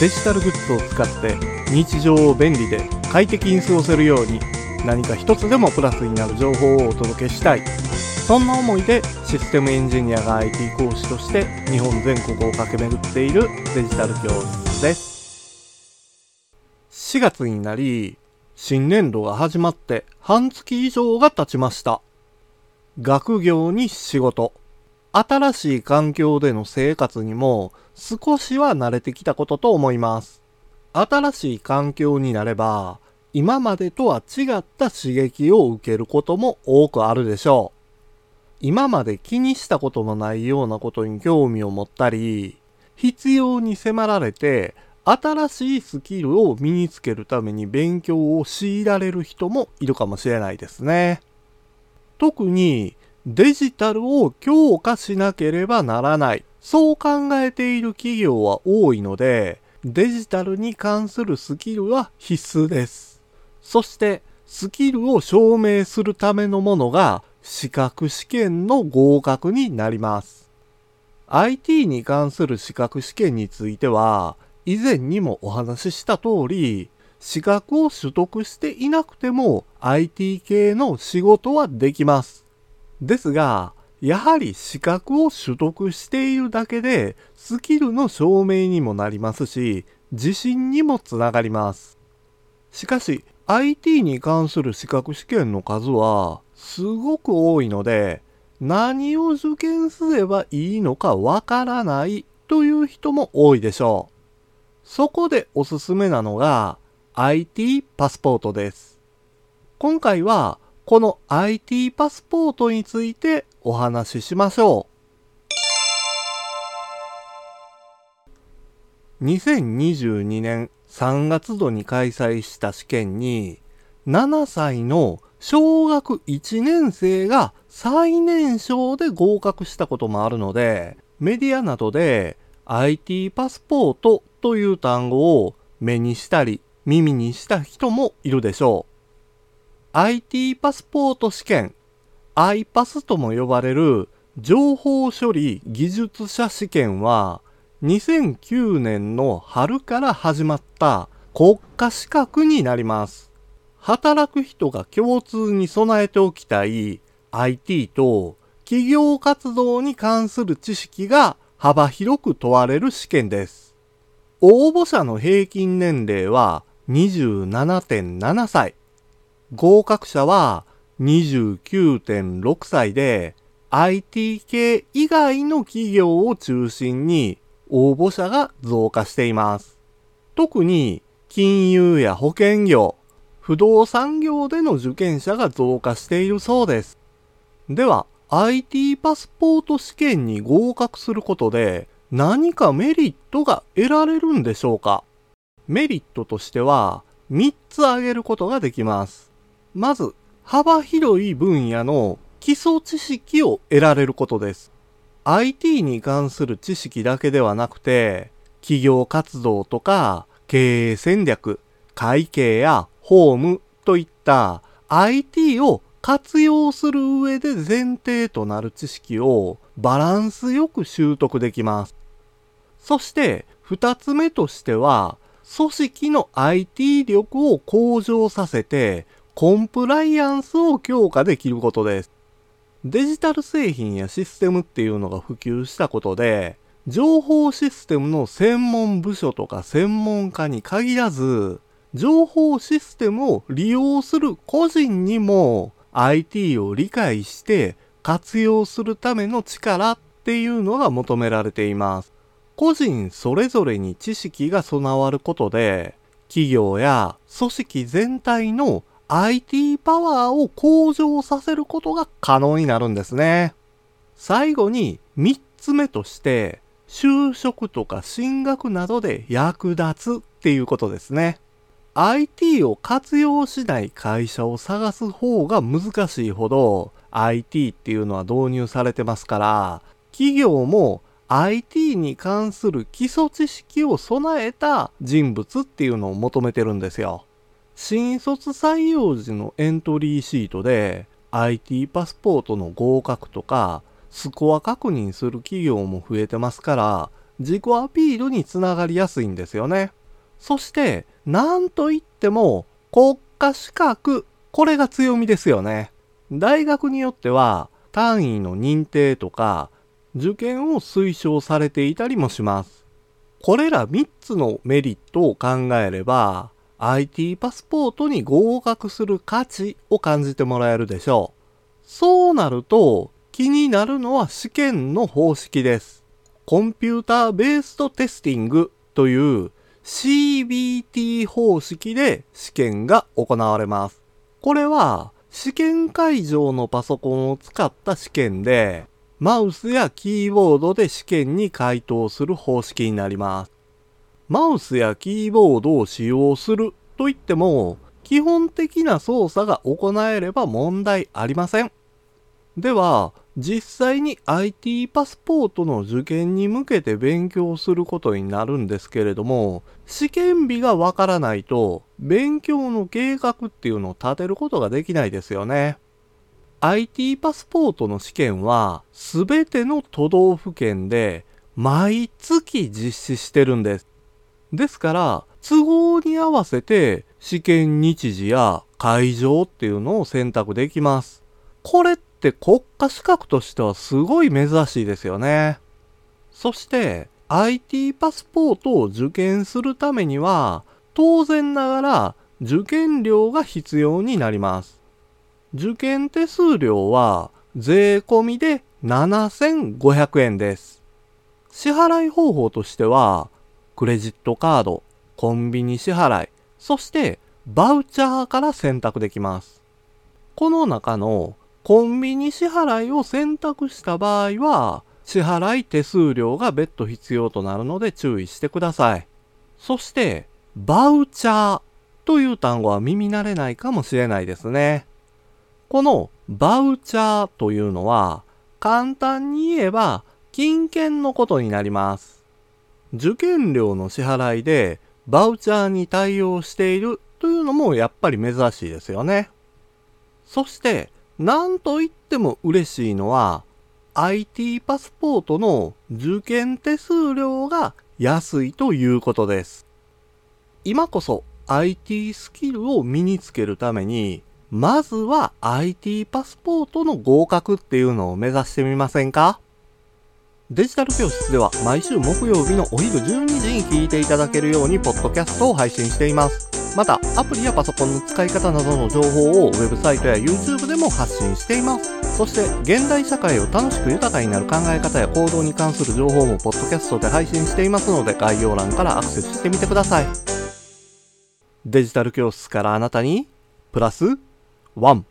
デジタルグッズを使って日常を便利で快適に過ごせるように何か一つでもプラスになる情報をお届けしたい。そんな思いでシステムエンジニアが IT 講師として日本全国を駆け巡っているデジタル教室です。4月になり新年度が始まって半月以上が経ちました。学業に仕事。新しい環境での生活にも少しは慣れてきたことと思います。新しい環境になれば、今までとは違った刺激を受けることも多くあるでしょう。今まで気にしたことのないようなことに興味を持ったり、必要に迫られて新しいスキルを身につけるために勉強を強いられる人もいるかもしれないですね。特にデジタルを強化しなければならない。そう考えている企業は多いので、デジタルに関するスキルは必須です。そして、スキルを証明するためのものが資格試験の合格になります。IT に関する資格試験については、以前にもお話しした通り、資格を取得していなくても IT 系の仕事はできます。ですが、やはり資格を取得しているだけでスキルの証明にもなりますし、自信にもつながります。しかし、IT に関する資格試験の数はすごく多いので、何を受験すればいいのかわからないという人も多いでしょう。そこでおすすめなのが IT パスポートです。今回はこの IT パスポートについてお話ししましょう。2022年3月度に開催した試験に7歳の小学1年生が最年少で合格したこともあるのでメディアなどで IT パスポートという単語を目にしたり耳にした人もいるでしょう。IT パスポート試験 iPass とも呼ばれる情報処理技術者試験は2009年の春から始まった国家資格になります。働く人が共通に備えておきたい IT と企業活動に関する知識が幅広く問われる試験です。応募者の平均年齢は27.7歳。合格者は29.6歳で IT 系以外の企業を中心に応募者が増加しています。特に金融や保険業、不動産業での受験者が増加しているそうです。では、IT パスポート試験に合格することで何かメリットが得られるんでしょうか？メリットとしては3つ挙げることができます。まず、幅広い分野の基礎知識を得られることです。IT に関する知識だけではなくて、企業活動とか経営戦略、会計や法務といった IT を活用する上で前提となる知識をバランスよく習得できます。そして二つ目としては組織の IT 力を向上させてコンプライアンスを強化できることです。デジタル製品やシステムっていうのが普及したことで、情報システムの専門部署とか専門家に限らず、情報システムを利用する個人にも IT を理解して活用するための力っていうのが求められています。個人それぞれに知識が備わることで、企業や組織全体の IT パワーを向上させることが可能になるんですね。最後に3つ目として、就職とか進学などで役立つっていうことですね。IT を活用しない会社を探す方が難しいほど IT っていうのは導入されてますから、企業も IT に関する基礎知識を備えた人物っていうのを求めてるんですよ。新卒採用時のエントリーシートで IT パスポートの合格とかスコア確認する企業も増えてますから自己アピールにつながりやすいんですよね。そして、なんといっても国家資格、これが強みですよね。大学によっては単位の認定とか受験を推奨されていたりもします。これら3つのメリットを考えれば IT パスポートに合格する価値を感じてもらえるでしょう。そうなると気になるのは試験の方式です。コンピューターベーストテスティングという CBT 方式で試験が行われます。これは試験会場のパソコンを使った試験でマウスやキーボードで試験に回答する方式になります。マウスやキーボードを使用するといっても基本的な操作が行えれば問題ありません。では、実際に IT パスポートの受験に向けて勉強することになるんですけれども、試験日がわからないと、勉強の計画っていうのを立てることができないですよね。IT パスポートの試験は、すべての都道府県で毎月実施してるんです。ですから、都合に合わせて試験日時や会場っていうのを選択できます。これって国家資格としてはすごい珍しいですよね。そして IT パスポートを受験するためには当然ながら受験料が必要になります。受験手数料は税込みで7500円です。支払い方法としてはクレジットカード、コンビニ支払い、そしてバウチャーから選択できます。この中のコンビニ支払いを選択した場合は、支払い手数料が別途必要となるので注意してください。そして、バウチャーという単語は耳慣れないかもしれないですね。このバウチャーというのは、簡単に言えば金券のことになります。受験料の支払いでバウチャーに対応しているというのもやっぱり珍しいですよね。そしてなんといっても嬉しいのは IT パスポートの受験手数料が安いということです。今こそ IT スキルを身につけるためにまずは IT パスポートの合格っていうのを目指してみませんか？デジタル教室では毎週木曜日のお昼12時に聞いていただけるようにポッドキャストを配信しています。また、アプリやパソコンの使い方などの情報をウェブサイトや YouTube でも発信しています。そして、現代社会を楽しく豊かになる考え方や行動に関する情報もポッドキャストで配信していますので、概要欄からアクセスしてみてください。デジタル教室からあなたに、プラス、ワン。